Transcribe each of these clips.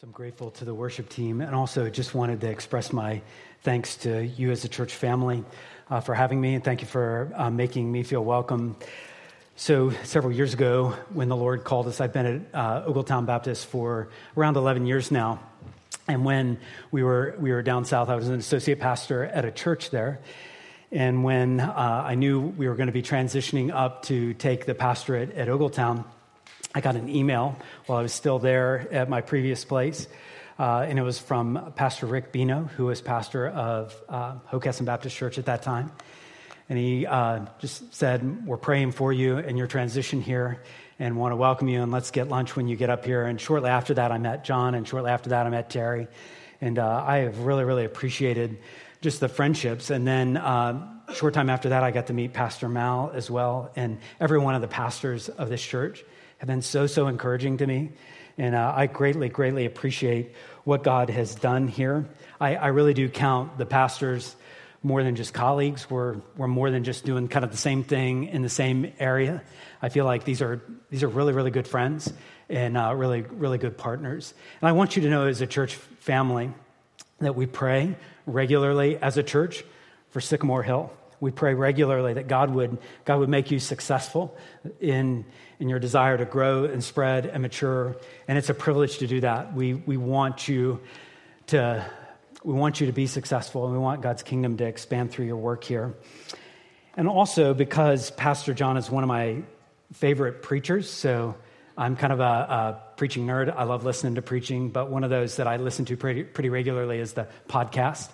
So I'm grateful to the worship team and also just wanted to express my thanks to you as a church family uh, for having me and thank you for uh, making me feel welcome. So, several years ago, when the Lord called us, I've been at uh, Ogletown Baptist for around 11 years now. And when we were, we were down south, I was an associate pastor at a church there. And when uh, I knew we were going to be transitioning up to take the pastorate at Ogletown, I got an email while I was still there at my previous place, uh, and it was from Pastor Rick Bino, who was pastor of uh, Hockessin Baptist Church at that time. And he uh, just said, We're praying for you and your transition here and want to welcome you, and let's get lunch when you get up here. And shortly after that, I met John, and shortly after that, I met Terry. And uh, I have really, really appreciated just the friendships. And then uh, short time after that, I got to meet Pastor Mal as well, and every one of the pastors of this church have been so, so encouraging to me. And uh, I greatly, greatly appreciate what God has done here. I, I, really do count the pastors more than just colleagues. We're, we're more than just doing kind of the same thing in the same area. I feel like these are, these are really, really good friends and uh, really, really good partners. And I want you to know as a church family that we pray regularly as a church for Sycamore Hill. We pray regularly that God would, God would make you successful in, in your desire to grow and spread and mature. And it's a privilege to do that. We, we want you to we want you to be successful and we want God's kingdom to expand through your work here. And also because Pastor John is one of my favorite preachers, so I'm kind of a, a, preaching nerd. I love listening to preaching, but one of those that I listen to pretty, pretty regularly is the podcast.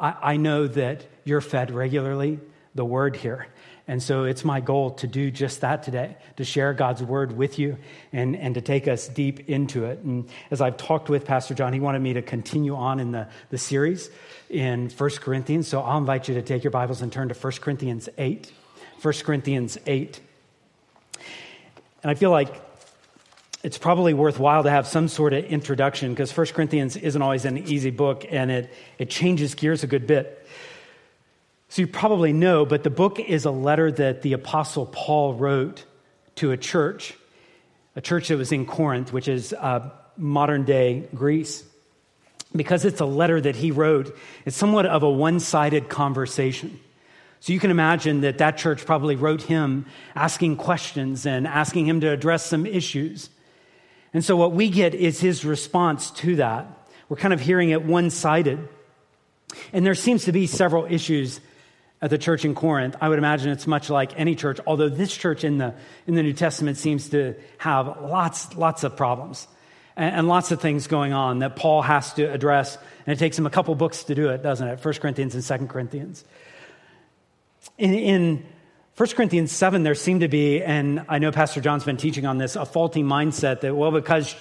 I, I know that you're fed regularly the word here. And so it's my goal to do just that today, to share God's word with you and, and to take us deep into it. And as I've talked with Pastor John, he wanted me to continue on in the, the series in 1 Corinthians. So I'll invite you to take your Bibles and turn to 1 Corinthians 8. 1 Corinthians 8. And I feel like it's probably worthwhile to have some sort of introduction because 1 Corinthians isn't always an easy book and it, it changes gears a good bit. So you probably know, but the book is a letter that the Apostle Paul wrote to a church, a church that was in Corinth, which is uh, modern day Greece. Because it's a letter that he wrote, it's somewhat of a one sided conversation. So you can imagine that that church probably wrote him asking questions and asking him to address some issues. And so what we get is his response to that. We're kind of hearing it one sided. And there seems to be several issues at the church in Corinth, I would imagine it's much like any church, although this church in the, in the New Testament seems to have lots, lots of problems and, and lots of things going on that Paul has to address. And it takes him a couple books to do it, doesn't it? 1 Corinthians and 2 Corinthians. In, in 1 Corinthians 7, there seemed to be, and I know Pastor John's been teaching on this, a faulty mindset that, well, because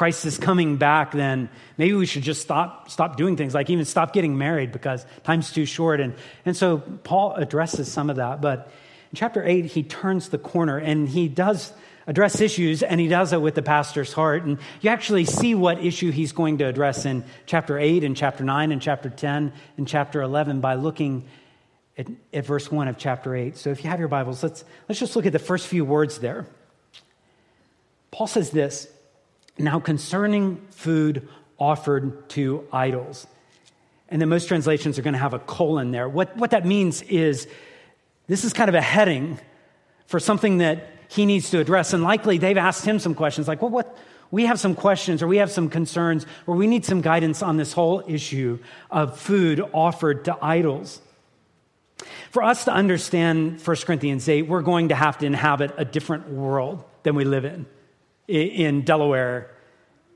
Christ is coming back, then maybe we should just stop, stop doing things, like even stop getting married because time's too short. And, and so Paul addresses some of that. But in chapter 8, he turns the corner and he does address issues, and he does it with the pastor's heart. And you actually see what issue he's going to address in chapter 8 and chapter 9 and chapter 10 and chapter 11 by looking at, at verse 1 of chapter 8. So if you have your Bibles, let's, let's just look at the first few words there. Paul says this now, concerning food offered to idols, and then most translations are going to have a colon there. What, what that means is this is kind of a heading for something that he needs to address. And likely they've asked him some questions like, well, what, we have some questions or we have some concerns or we need some guidance on this whole issue of food offered to idols. For us to understand 1 Corinthians 8, we're going to have to inhabit a different world than we live in in Delaware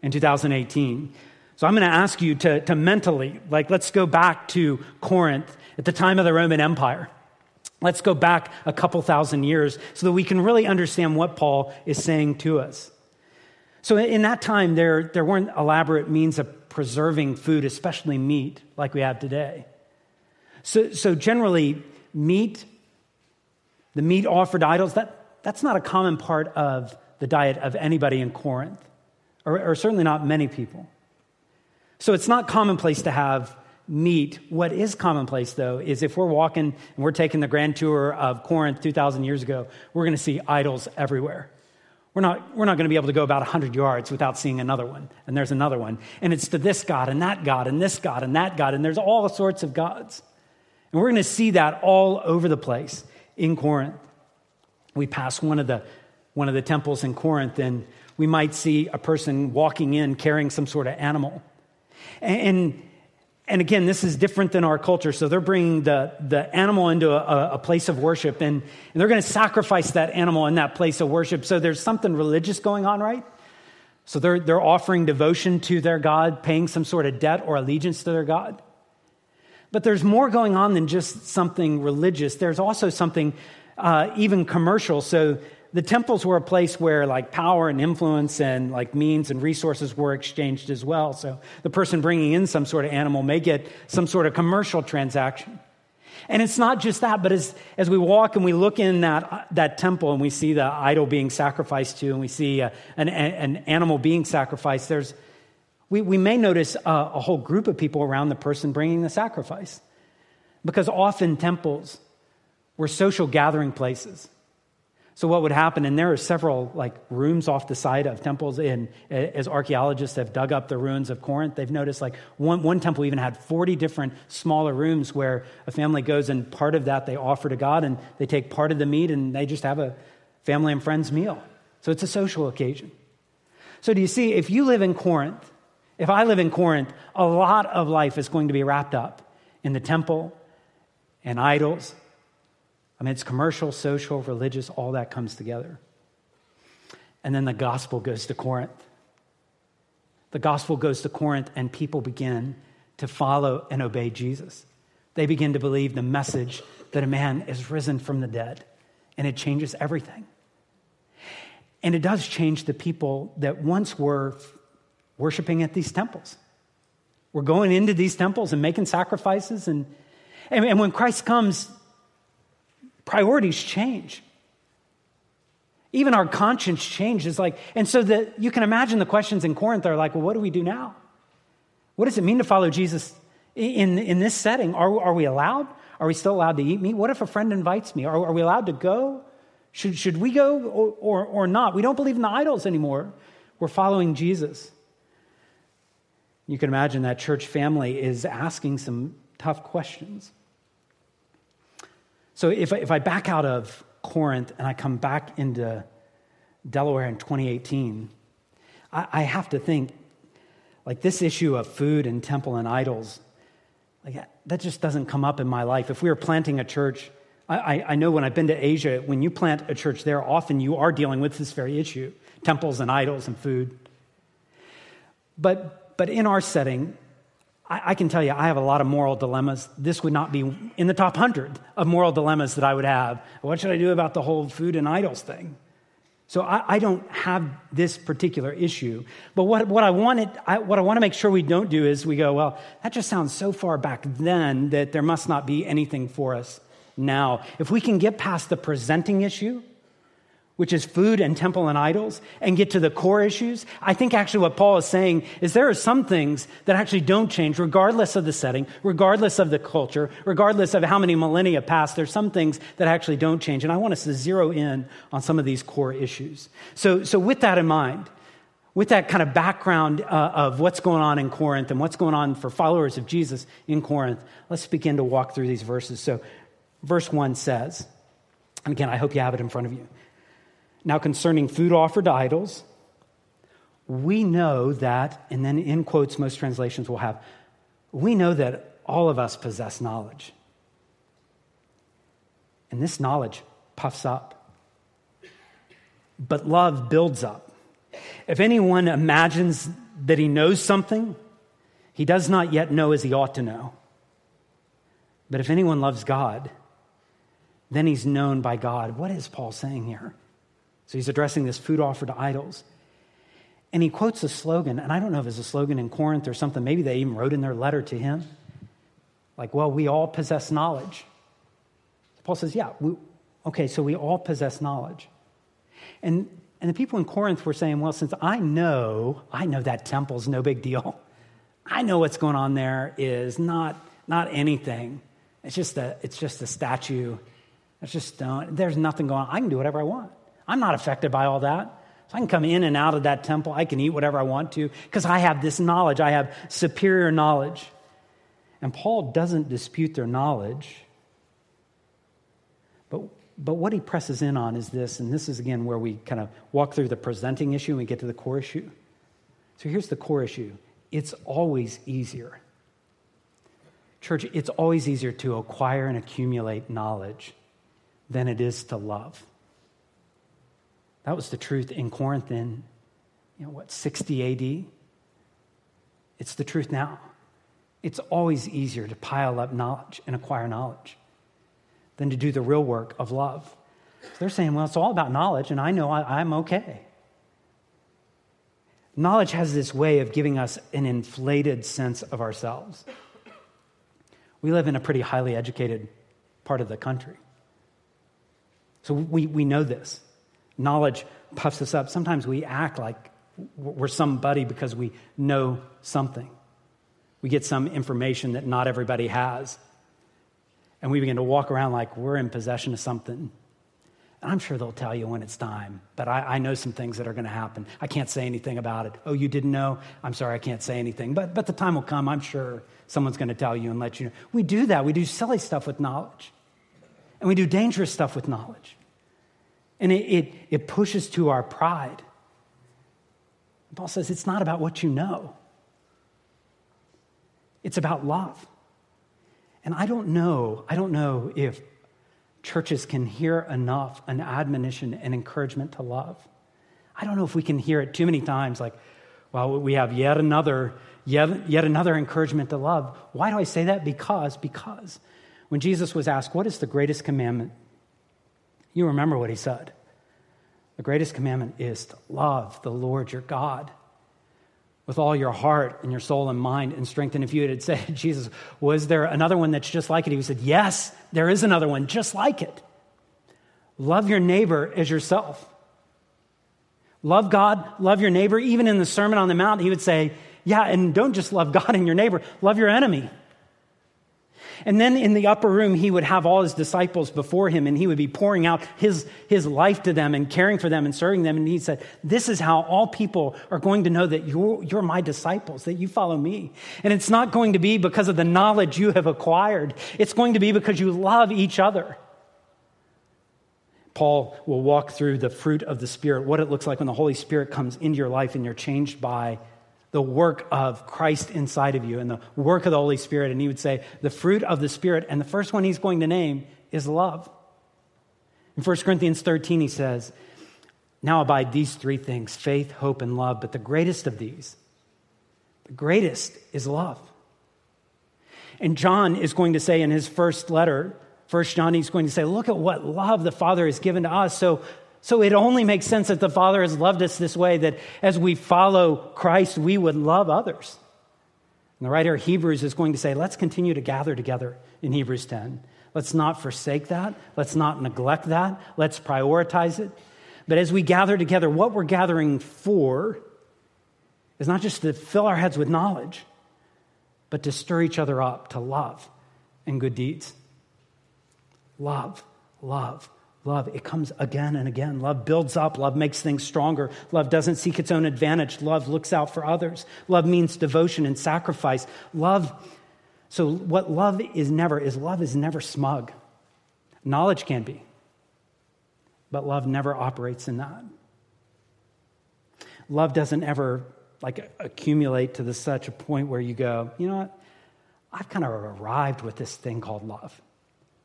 in 2018. So I'm going to ask you to, to mentally, like, let's go back to Corinth at the time of the Roman Empire. Let's go back a couple thousand years so that we can really understand what Paul is saying to us. So, in that time, there, there weren't elaborate means of preserving food, especially meat, like we have today. So, so generally, meat, the meat offered idols, that, that's not a common part of the diet of anybody in Corinth, or, or certainly not many people. So it's not commonplace to have meat. What is commonplace, though, is if we're walking and we're taking the grand tour of Corinth 2,000 years ago, we're going to see idols everywhere. We're not, we're not going to be able to go about 100 yards without seeing another one. And there's another one. And it's to this God and that God and this God and that God. And there's all sorts of gods. And we're going to see that all over the place in Corinth. We pass one of the, one of the temples in Corinth, and we might see a person walking in carrying some sort of animal. And, and again, this is different than our culture. So they're bringing the, the animal into a, a place of worship, and, and they're going to sacrifice that animal in that place of worship. So there's something religious going on, right? So they're, they're offering devotion to their God, paying some sort of debt or allegiance to their God. But there's more going on than just something religious. There's also something uh, even commercial. So the temples were a place where like power and influence and like means and resources were exchanged as well. So the person bringing in some sort of animal may get some sort of commercial transaction. And it's not just that, but as, as we walk and we look in that, that temple and we see the idol being sacrificed to, and we see a, uh, an, an animal being sacrificed, there's, we, we may notice a, a whole group of people around the person bringing the sacrifice. Because often temples were social gathering places. So what would happen, and there are several like rooms off the side of temples, and as archaeologists have dug up the ruins of Corinth, they've noticed like one, one temple even had 40 different smaller rooms where a family goes and part of that they offer to God, and they take part of the meat and they just have a family and friends meal. So it's a social occasion. So do you see, if you live in Corinth, if I live in Corinth, a lot of life is going to be wrapped up in the temple and idols I mean, it's commercial, social, religious, all that comes together. And then the gospel goes to Corinth. The gospel goes to Corinth, and people begin to follow and obey Jesus. They begin to believe the message that a man is risen from the dead, and it changes everything. And it does change the people that once were worshiping at these temples. We're going into these temples and making sacrifices. And, and, when Christ comes, priorities change. Even our conscience changes. Like, and so that you can imagine the questions in Corinth are like, well, what do we do now? What does it mean to follow Jesus in, in this setting? Are, are we allowed? Are we still allowed to eat meat? What if a friend invites me? Are, are we allowed to go? Should, should we go or, or, or not? We don't believe in the idols anymore. We're following Jesus. You can imagine that church family is asking some tough questions. So if, if I back out of Corinth and I come back into Delaware in 2018, I, I have to think like this issue of food and temple and idols, like that just doesn't come up in my life. If we were planting a church, I, I, know when I've been to Asia, when you plant a church there, often you are dealing with this very issue temples and idols and food. But, but in our setting, I, I, can tell you, I have a lot of moral dilemmas. This would not be in the top 100 of moral dilemmas that I would have. What should I do about the whole food and idols thing? So I, I don't have this particular issue. But what, what, I wanted, I, what I want to make sure we don't do is we go, well, that just sounds so far back then that there must not be anything for us now. If we can get past the presenting issue, which is food and temple and idols, and get to the core issues, I think actually what Paul is saying is there are some things that actually don't change, regardless of the setting, regardless of the culture, regardless of how many millennia pass. There's some things that actually don't change. And I want us to zero in on some of these core issues. So, so with that in mind, with that kind of background uh, of what's going on in Corinth and what's going on for followers of Jesus in Corinth, let's begin to walk through these verses. So, verse 1 says, and again, I hope you have it in front of you. Now, concerning food offered to idols, we know that, and then in quotes, most translations will have, we know that all of us possess knowledge. And this knowledge puffs up, but love builds up. If anyone imagines that he knows something, he does not yet know as he ought to know. But if anyone loves God, then he's known by God. What is Paul saying here? So he's addressing this food offered to idols. And he quotes a slogan, and I don't know if it's a slogan in Corinth or something. Maybe they even wrote in their letter to him. Like, well, we all possess knowledge. Paul says, yeah, we, okay, so we all possess knowledge. And, and the people in Corinth were saying, well, since I know, I know that temple's no big deal. I know what's going on there is not, not anything. It's just, a, it's just a statue. It's just stone. There's nothing going on. I can do whatever I want. I'm not affected by all that. So I can come in and out of that temple. I can eat whatever I want to because I have this knowledge. I have superior knowledge. And Paul doesn't dispute their knowledge. But, but what he presses in on is this, and this is again where we kind of walk through the presenting issue and we get to the core issue. So here's the core issue it's always easier. Church, it's always easier to acquire and accumulate knowledge than it is to love. That was the truth in Corinth in, you know, what, 60 AD? It's the truth now. It's always easier to pile up knowledge and acquire knowledge than to do the real work of love. So they're saying, well, it's all about knowledge, and I know I, I'm okay. Knowledge has this way of giving us an inflated sense of ourselves. We live in a pretty highly educated part of the country. So we, we know this. Knowledge puffs us up. Sometimes we act like we're somebody because we know something. We get some information that not everybody has. And we begin to walk around like we're in possession of something. And I'm sure they'll tell you when it's time, but I, I know some things that are going to happen. I can't say anything about it. Oh, you didn't know? I'm sorry, I can't say anything. But, but the time will come, I'm sure someone's going to tell you and let you know. We do that. We do silly stuff with knowledge, and we do dangerous stuff with knowledge. And it, it, it pushes to our pride. Paul says it's not about what you know, it's about love. And I don't know, I don't know if churches can hear enough an admonition and encouragement to love. I don't know if we can hear it too many times, like, well, we have yet another, yet, yet another encouragement to love. Why do I say that? Because, because when Jesus was asked, What is the greatest commandment? You remember what he said. The greatest commandment is to love the Lord your God with all your heart and your soul and mind and strength. And if you had said, Jesus, was there another one that's just like it? He said, Yes, there is another one just like it. Love your neighbor as yourself. Love God, love your neighbor. Even in the Sermon on the Mount, he would say, Yeah, and don't just love God and your neighbor, love your enemy. And then in the upper room, he would have all his disciples before him and he would be pouring out his, his life to them and caring for them and serving them. And he said, This is how all people are going to know that you're, you're my disciples, that you follow me. And it's not going to be because of the knowledge you have acquired, it's going to be because you love each other. Paul will walk through the fruit of the Spirit, what it looks like when the Holy Spirit comes into your life and you're changed by the work of Christ inside of you and the work of the Holy Spirit. And he would say, the fruit of the Spirit. And the first one he's going to name is love. In 1 Corinthians 13, he says, Now abide these three things faith, hope, and love. But the greatest of these, the greatest is love. And John is going to say in his first letter, First John, he's going to say, Look at what love the Father has given to us. So so it only makes sense that the Father has loved us this way, that as we follow Christ, we would love others. And the writer of Hebrews is going to say, let's continue to gather together in Hebrews 10. Let's not forsake that. Let's not neglect that. Let's prioritize it. But as we gather together, what we're gathering for is not just to fill our heads with knowledge, but to stir each other up to love and good deeds. Love, love, Love, it comes again and again. Love builds up. Love makes things stronger. Love doesn't seek its own advantage. Love looks out for others. Love means devotion and sacrifice. Love, so what love is never is love is never smug. Knowledge can be, but love never operates in that. Love doesn't ever like accumulate to the such a point where you go, you know what? I've kind of arrived with this thing called love.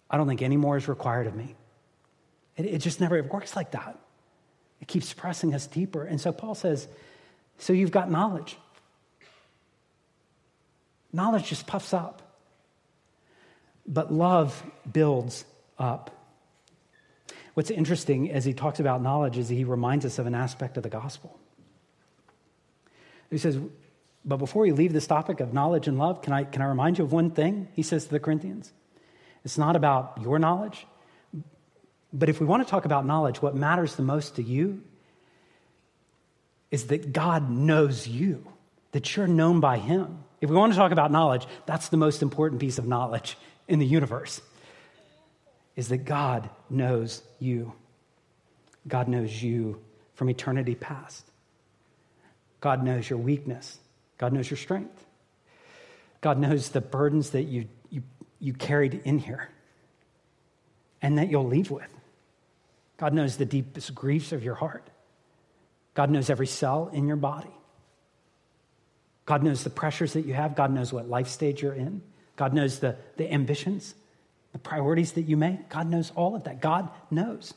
I don't think any more is required of me. It, it just never it works like that. It keeps pressing us deeper. And so Paul says, So you've got knowledge. Knowledge just puffs up, but love builds up. What's interesting as he talks about knowledge is he reminds us of an aspect of the gospel. He says, but before we leave this topic of knowledge and love, can I, can I remind you of one thing? He says to the Corinthians. It's not about your knowledge, but if we want to talk about knowledge, what matters the most to you is that God knows you, that you're known by Him. If we want to talk about knowledge, that's the most important piece of knowledge in the universe, is that God knows you. God knows you from eternity past. God knows your weakness. God knows your strength. God knows the burdens that you, you, you carried in here and that you'll leave with. God knows the deepest griefs of your heart. God knows every cell in your body. God knows the pressures that you have. God knows what life stage you're in. God knows the, the ambitions, the priorities that you make. God knows all of that. God knows.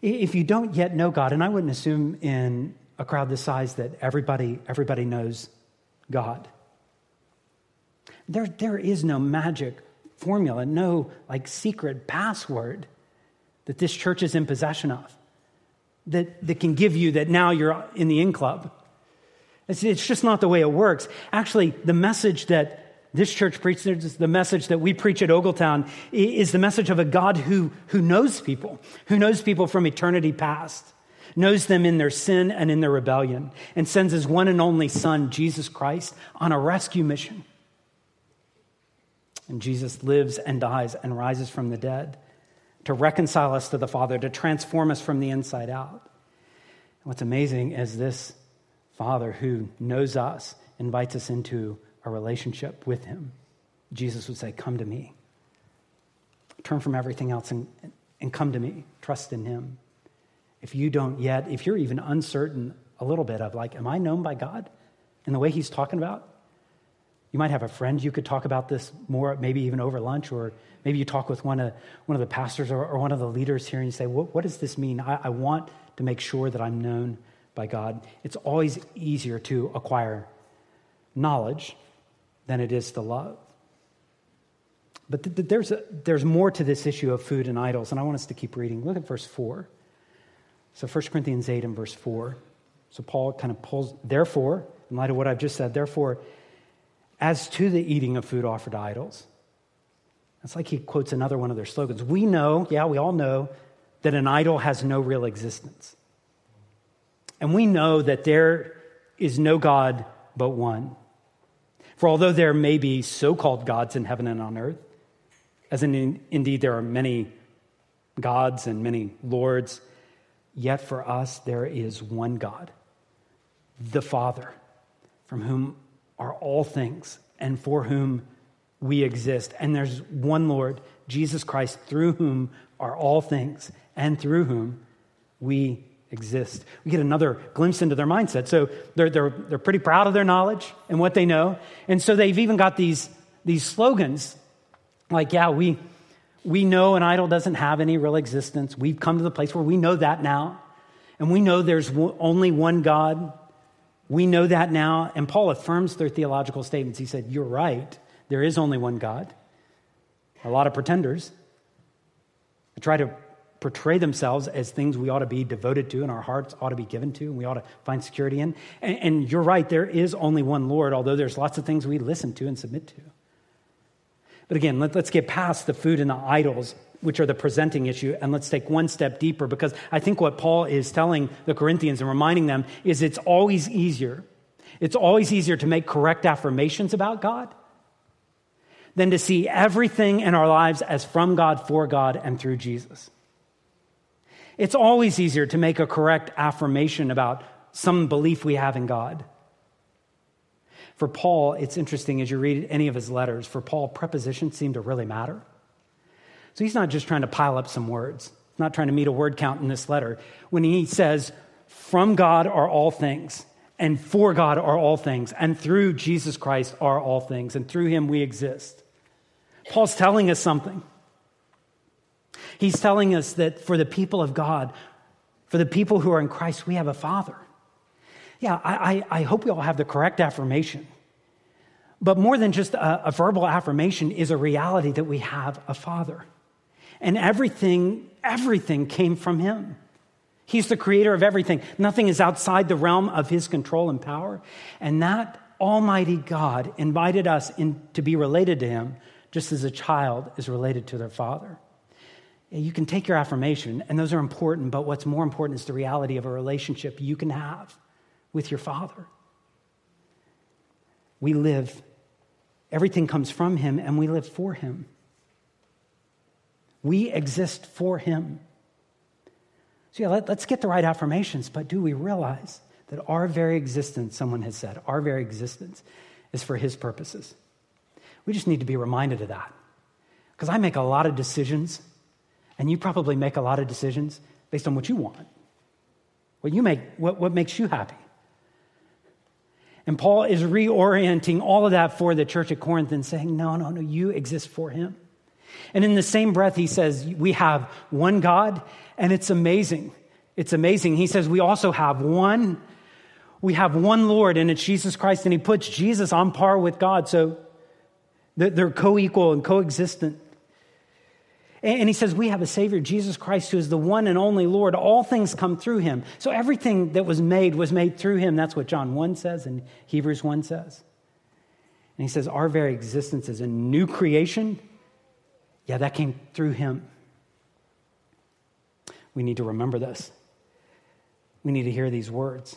If you don't yet know God, and I wouldn't assume in a crowd this size that everybody, everybody knows God. There, there is no magic formula, no like secret password that this church is in possession of that, that can give you that now you're in the in club. It's, it's just not the way it works. Actually, the message that this church preaches, the message that we preach at Ogletown, is the message of a God who, who knows people, who knows people from eternity past, knows them in their sin and in their rebellion, and sends his one and only Son, Jesus Christ, on a rescue mission. And Jesus lives and dies and rises from the dead to reconcile us to the Father, to transform us from the inside out. And what's amazing is this Father who knows us invites us into a relationship with Him. Jesus would say, Come to me. Turn from everything else and, and come to me. Trust in Him. If you don't yet, if you're even uncertain a little bit of, like, am I known by God in the way He's talking about? You might have a friend you could talk about this more, maybe even over lunch, or maybe you talk with one of, one of the pastors or, or one of the leaders here and you say, What, what does this mean? I, I want to make sure that I'm known by God. It's always easier to acquire knowledge than it is to love. But th- th- there's, a, there's more to this issue of food and idols, and I want us to keep reading. Look at verse 4. So 1 Corinthians 8 and verse 4. So Paul kind of pulls, therefore, in light of what I've just said, therefore, as to the eating of food offered to idols. It's like he quotes another one of their slogans. We know, yeah, we all know, that an idol has no real existence. And we know that there is no God but one. For although there may be so called gods in heaven and on earth, as in, indeed there are many gods and many lords, yet for us there is one God, the Father, from whom are all things and for whom we exist. And there's one Lord, Jesus Christ, through whom are all things and through whom we exist. We get another glimpse into their mindset. So they're, they're, they're pretty proud of their knowledge and what they know. And so they've even got these, these slogans like, yeah, we, we know an idol doesn't have any real existence. We've come to the place where we know that now. And we know there's only one God. We know that now, and Paul affirms their theological statements. He said, You're right, there is only one God. A lot of pretenders try to portray themselves as things we ought to be devoted to and our hearts ought to be given to and we ought to find security in. And, and you're right, there is only one Lord, although there's lots of things we listen to and submit to. But again, let, us get past the food and the idols which are the presenting issue, and let's take one step deeper because I think what Paul is telling the Corinthians and reminding them is it's always easier. It's always easier to make correct affirmations about God than to see everything in our lives as from God, for God, and through Jesus. It's always easier to make a correct affirmation about some belief we have in God. For Paul, it's interesting as you read any of his letters, for Paul, prepositions seem to really matter. So he's not just trying to pile up some words, he's not trying to meet a word count in this letter. When he says, From God are all things, and for God are all things, and through Jesus Christ are all things, and through him we exist. Paul's telling us something. He's telling us that for the people of God, for the people who are in Christ, we have a Father. Yeah, I, I, I hope we all have the correct affirmation. But more than just a, a verbal affirmation is a reality that we have a Father and everything, everything came from him. He's the creator of everything. Nothing is outside the realm of his control and power. And that Almighty God invited us in, to be related to him just as a child is related to their father. You can take your affirmation, and those are important, but what's more important is the reality of a relationship you can have with your father. We live, everything comes from him, and we live for him. We exist for him. So, yeah, let, us get the right affirmations, but do we realize that our very existence, someone has said, our very existence is for His purposes? We just need to be reminded of that. Because I make a lot of decisions, and you probably make a lot of decisions based on what you want. What you make, what, what makes you happy. And Paul is reorienting all of that for the church at Corinth and saying, no, no, no, you exist for him. And in the same breath, he says, we have one God, and it's amazing. It's amazing. He says, we also have one, we have one Lord, and it's Jesus Christ, and he puts Jesus on par with God. So they're co equal and coexistent. And he says, We have a Savior, Jesus Christ, who is the one and only Lord. All things come through him. So everything that was made was made through him. That's what John 1 says and Hebrews 1 says. And he says, Our very existence is a new creation. Yeah, that came through him. We need to remember this. We need to hear these words.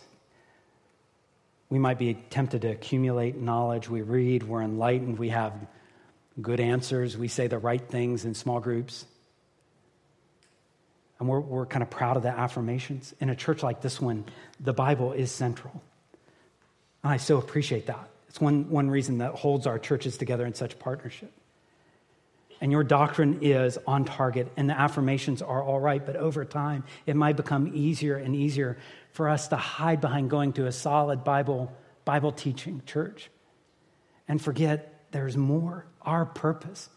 We might be tempted to accumulate knowledge. We read, we're enlightened, we have good answers, we say the right things in small groups. And we're, we're kind of proud of the affirmations. In a church like this one, the Bible is central. And I so appreciate that. It's one, one reason that holds our churches together in such partnership. And your doctrine is on target, and the affirmations are all right, but over time, it might become easier and easier for us to hide behind going to a solid Bible, Bible teaching church and forget there's more. Our purpose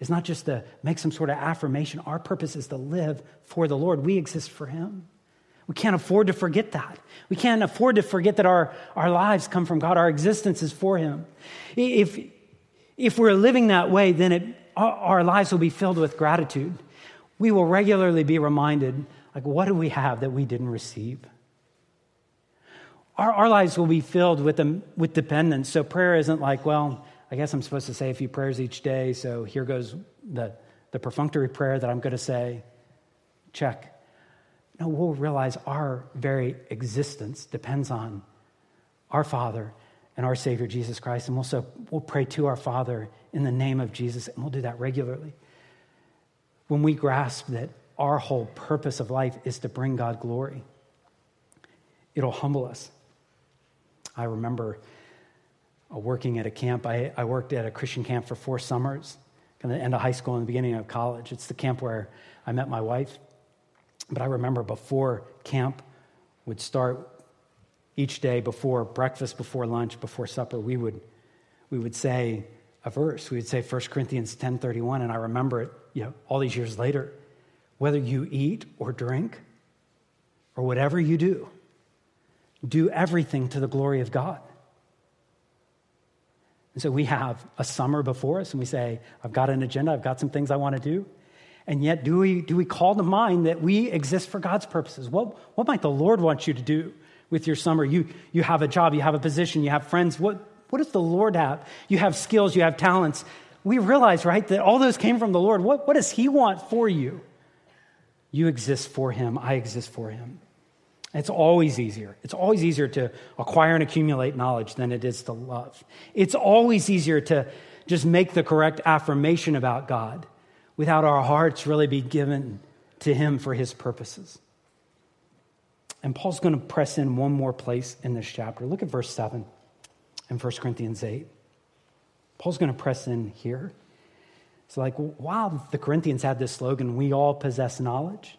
is not just to make some sort of affirmation, our purpose is to live for the Lord. We exist for Him. We can't afford to forget that. We can't afford to forget that our, our lives come from God, our existence is for Him. If, if we're living that way, then it, our, lives will be filled with gratitude. We will regularly be reminded, like, what do we have that we didn't receive? Our, our lives will be filled with, um, with dependence. So prayer isn't like, well, I guess I'm supposed to say a few prayers each day, so here goes the, the perfunctory prayer that I'm going to say. Check. No, we'll realize our very existence depends on our Father and our Savior, Jesus Christ. And we'll, we'll pray to our Father in the name of Jesus, and we'll do that regularly. When we grasp that our whole purpose of life is to bring God glory, it'll humble us. I remember uh, working at a camp. I, I worked at a Christian camp for four summers, kind of end of high school and the beginning of college. It's the camp where I met my wife. But I remember before camp would start, each day before breakfast, before lunch, before supper, we would, we would say a verse. We would say 1 Corinthians 10.31, and I remember it you know, all these years later. Whether you eat or drink or whatever you do, do everything to the glory of God. And so we have a summer before us and we say, I've got an agenda, I've got some things I want to do. And yet, do we, do we call to mind that we exist for God's purposes? What, what might the Lord want you to do with your summer? You, you have a job, you have a position, you have friends. What, what does the Lord have? You have skills, you have talents. We realize, right, that all those came from the Lord. What, what does He want for you? You exist for Him, I exist for Him. It's always easier. It's always easier to acquire and accumulate knowledge than it is to love. It's always easier to just make the correct affirmation about God without our hearts really be given to Him for His purposes. And Paul's going to press in one more place in this chapter. Look at verse 7 in 1 Corinthians 8. Paul's going to press in here. It's like, wow, the Corinthians had this slogan, we all possess knowledge.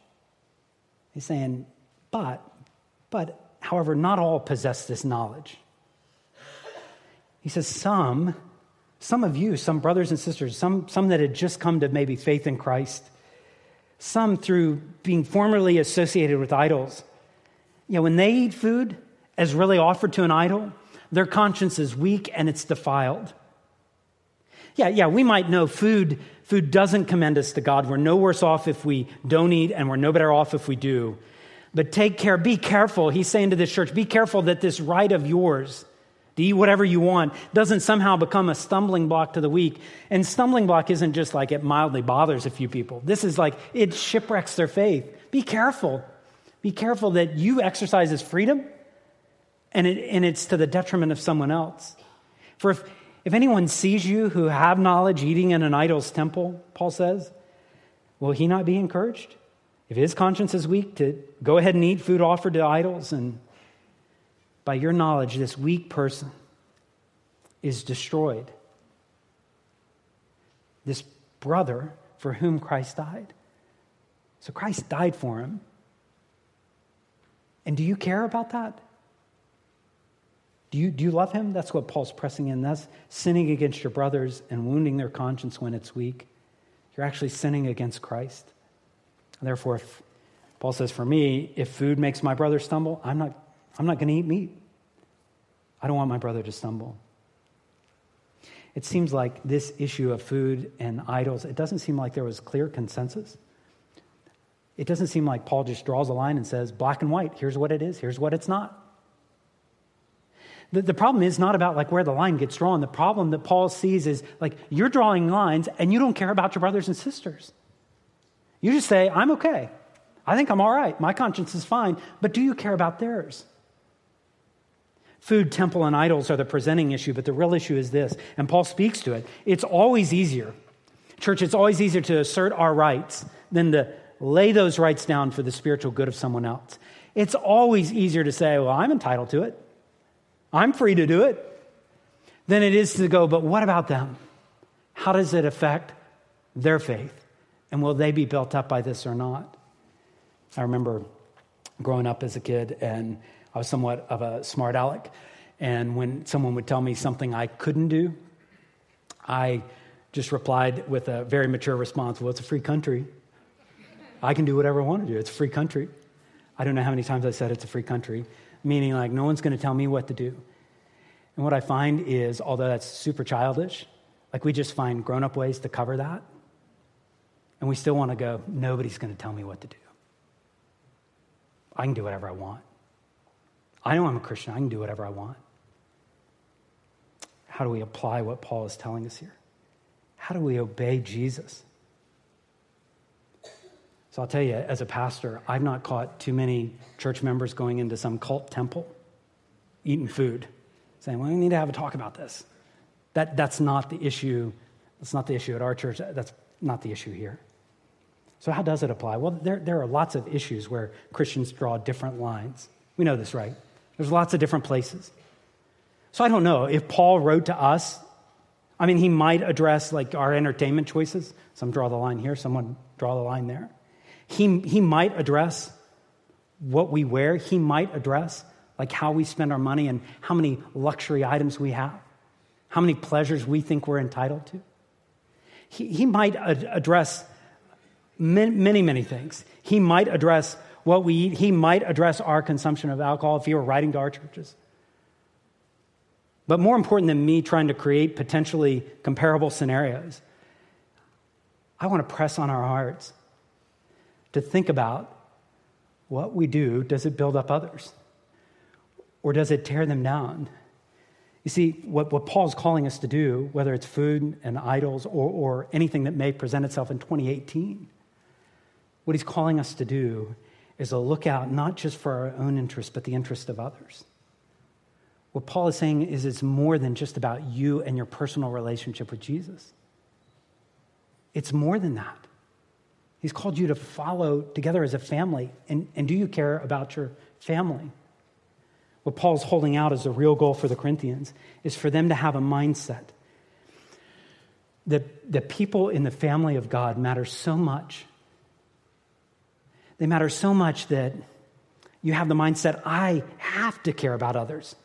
He's saying, but but, however, not all possess this knowledge. He says, some, some of you, some brothers and sisters, some, some that had just come to maybe faith in Christ, some through being formerly associated with idols. Know, when they eat food as really offered to an idol, their conscience is weak and it's defiled. Yeah, yeah, we might know food, food doesn't commend us to God. We're no worse off if we don't eat, and we're no better off if we do. But take care, be careful. He's saying to this church, be careful that this right of yours to eat whatever you want doesn't somehow become a stumbling block to the weak. And stumbling block isn't just like it mildly bothers a few people. This is like it shipwrecks their faith. Be careful. Be careful that you exercise this freedom and, it, and it's to the detriment of someone else. For if, if anyone sees you who have knowledge eating in an idol's temple, Paul says, will he not be encouraged? if his conscience is weak, to go ahead and eat food offered to idols. And by your knowledge, this weak person is destroyed. This brother for whom Christ died. So Christ died for him. And do you care about that? Do you, do you love him? That's what Paul's pressing in. That's sinning against your brothers and wounding their conscience when it's weak. You're actually sinning against Christ. Therefore, if, Paul says, for me, if food makes my brother stumble, I'm not, I'm not going to eat meat. I don't want my brother to stumble. It seems like this issue of food and idols, it doesn't seem like there was clear consensus. It doesn't seem like Paul just draws a line and says, black and white, here's what it is, here's what it's not. The, the problem is not about like where the line gets drawn. The problem that Paul sees is like you're drawing lines and you don't care about your brothers and sisters. You just say, I'm okay. I think I'm all right. My conscience is fine. But do you care about theirs? Food, temple, and idols are the presenting issue, but the real issue is this, and Paul speaks to it. It's always easier, church, it's always easier to assert our rights than to lay those rights down for the spiritual good of someone else. It's always easier to say, well, I'm entitled to it. I'm free to do it than it is to go, but what about them? How does it affect their faith? And will they be built up by this or not? I remember growing up as a kid, and I was somewhat of a smart aleck. And when someone would tell me something I couldn't do, I just replied with a very mature response Well, it's a free country. I can do whatever I want to do. It's a free country. I don't know how many times I said it's a free country meaning like no one's going to tell me what to do. And what I find is, although that's super childish, like we just find grown up ways to cover that. And we still want to go, nobody's going to tell me what to do. I can do whatever I want. I know I'm a Christian, I can do whatever I want. How do we apply what Paul is telling us here? How do we obey Jesus? So I'll tell you, as a pastor, I've not caught too many church members going into some cult temple, eating food, saying, well, we need to have a talk about this. That, that's not the issue. That's not the issue at our church. That's not the issue here. So, how does it apply? Well, there, there are lots of issues where Christians draw different lines. We know this, right? There's lots of different places. So, I don't know if Paul wrote to us. I mean, he might address like our entertainment choices. Some draw the line here, someone draw the line there. He, he might address what we wear. He might address like how we spend our money and how many luxury items we have, how many pleasures we think we're entitled to. He, he might ad- address many, many, many things. He might address what we eat. He might address our consumption of alcohol if he were writing to our churches. But more important than me trying to create potentially comparable scenarios, I want to press on our hearts to think about what we do, does it build up others? Or does it tear them down? You see, what, what Paul's calling us to do, whether it's food and idols or, or anything that may present itself in 2018, what he's calling us to do is to look out not just for our own interest, but the interest of others. What Paul is saying is it's more than just about you and your personal relationship with Jesus. It's more than that. He's called you to follow together as a family. And, and do you care about your family? What Paul's holding out as a real goal for the Corinthians is for them to have a mindset that the people in the family of God matter so much. They matter so much that you have the mindset I have to care about others.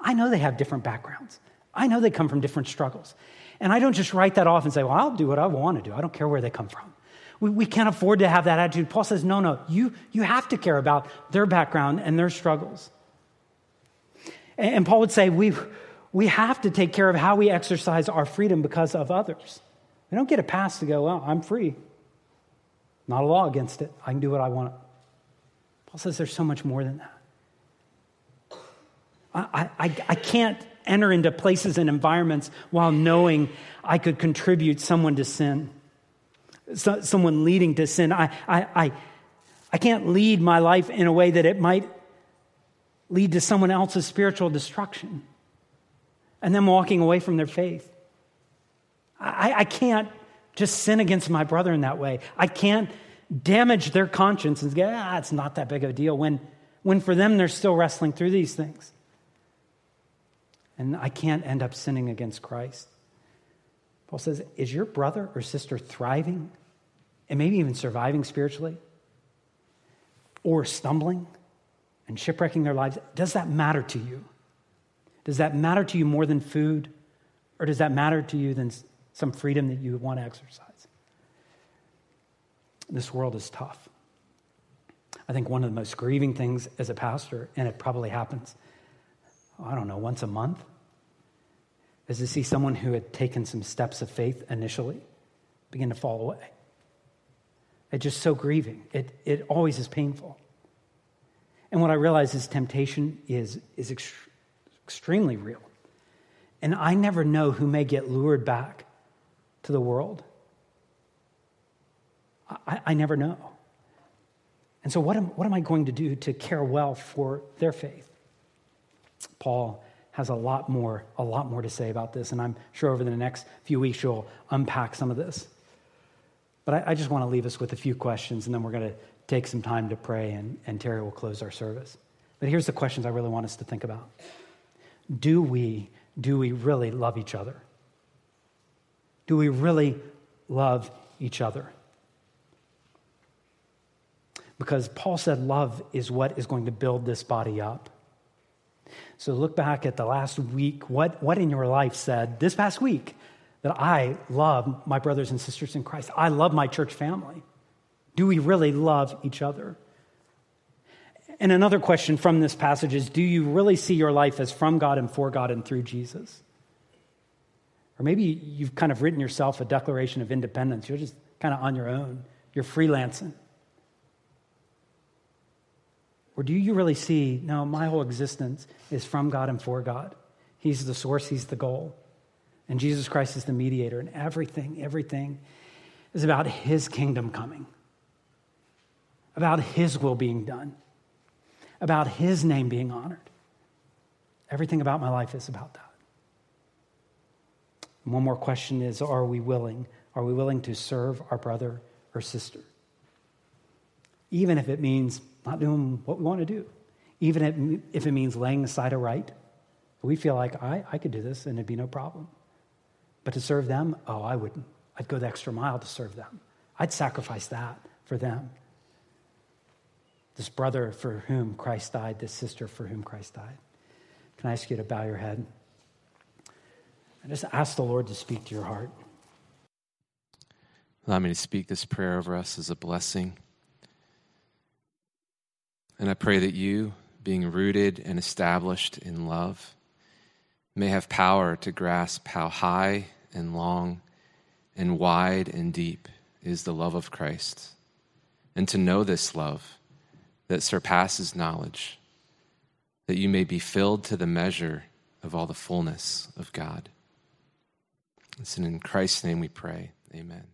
I know they have different backgrounds, I know they come from different struggles. And I don't just write that off and say, well, I'll do what I want to do. I don't care where they come from. We, we can't afford to have that attitude. Paul says, no, no, you, you have to care about their background and their struggles. And, and Paul would say, we, we have to take care of how we exercise our freedom because of others. We don't get a pass to go, well, I'm free. Not a law against it. I can do what I want. Paul says there's so much more than that. I, I, I can't enter into places and environments while knowing I could contribute someone to sin so, someone leading to sin. I, I, I, I can't lead my life in a way that it might lead to someone else's spiritual destruction and them walking away from their faith. I, I can't just sin against my brother in that way. I can't damage their conscience and say, ah, it's not that big of a deal, when, when for them they're still wrestling through these things. And I can't end up sinning against Christ. Paul says, Is your brother or sister thriving and maybe even surviving spiritually? Or stumbling and shipwrecking their lives? Does that matter to you? Does that matter to you more than food? Or does that matter to you than some freedom that you want to exercise? This world is tough. I think one of the most grieving things as a pastor, and it probably happens, I don't know, once a month, is to see someone who had taken some steps of faith initially begin to fall away. It's just so grieving. It, it always is painful. And what I realize is temptation is, is ex- extremely real. And I never know who may get lured back to the world. I, I never know. And so, what am, what am I going to do to care well for their faith? Paul has a lot more, a lot more to say about this, and I'm sure over the next few weeks you'll unpack some of this. But I, I just want to leave us with a few questions, and then we're going to take some time to pray, and, and Terry will close our service. But here's the questions I really want us to think about. Do we, do we really love each other? Do we really love each other? Because Paul said love is what is going to build this body up. So look back at the last week. What, what in your life said this past week that I love my brothers and sisters in Christ? I love my church family. Do we really love each other? And another question from this passage is Do you really see your life as from God and for God and through Jesus? Or maybe you've kind of written yourself a declaration of independence. You're just kind of on your own, you're freelancing. Or do you really see, no, my whole existence is from God and for God? He's the source, He's the goal. And Jesus Christ is the mediator. And everything, everything is about His kingdom coming, about His will being done, about His name being honored. Everything about my life is about that. And one more question is Are we willing? Are we willing to serve our brother or sister? Even if it means not doing what we want to do, even if it means laying aside a right. We feel like I, I could do this and it'd be no problem. But to serve them, oh, I wouldn't. I'd go the extra mile to serve them. I'd sacrifice that for them. This brother for whom Christ died, this sister for whom Christ died. Can I ask you to bow your head? I just ask the Lord to speak to your heart. Allow me to speak this prayer over us as a blessing. And I pray that you, being rooted and established in love, may have power to grasp how high and long and wide and deep is the love of Christ, and to know this love that surpasses knowledge, that you may be filled to the measure of all the fullness of God. It's in Christ's name we pray. Amen.